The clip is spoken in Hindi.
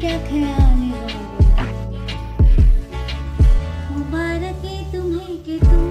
क्या ख्याल मुबारक तुम्हें के तुम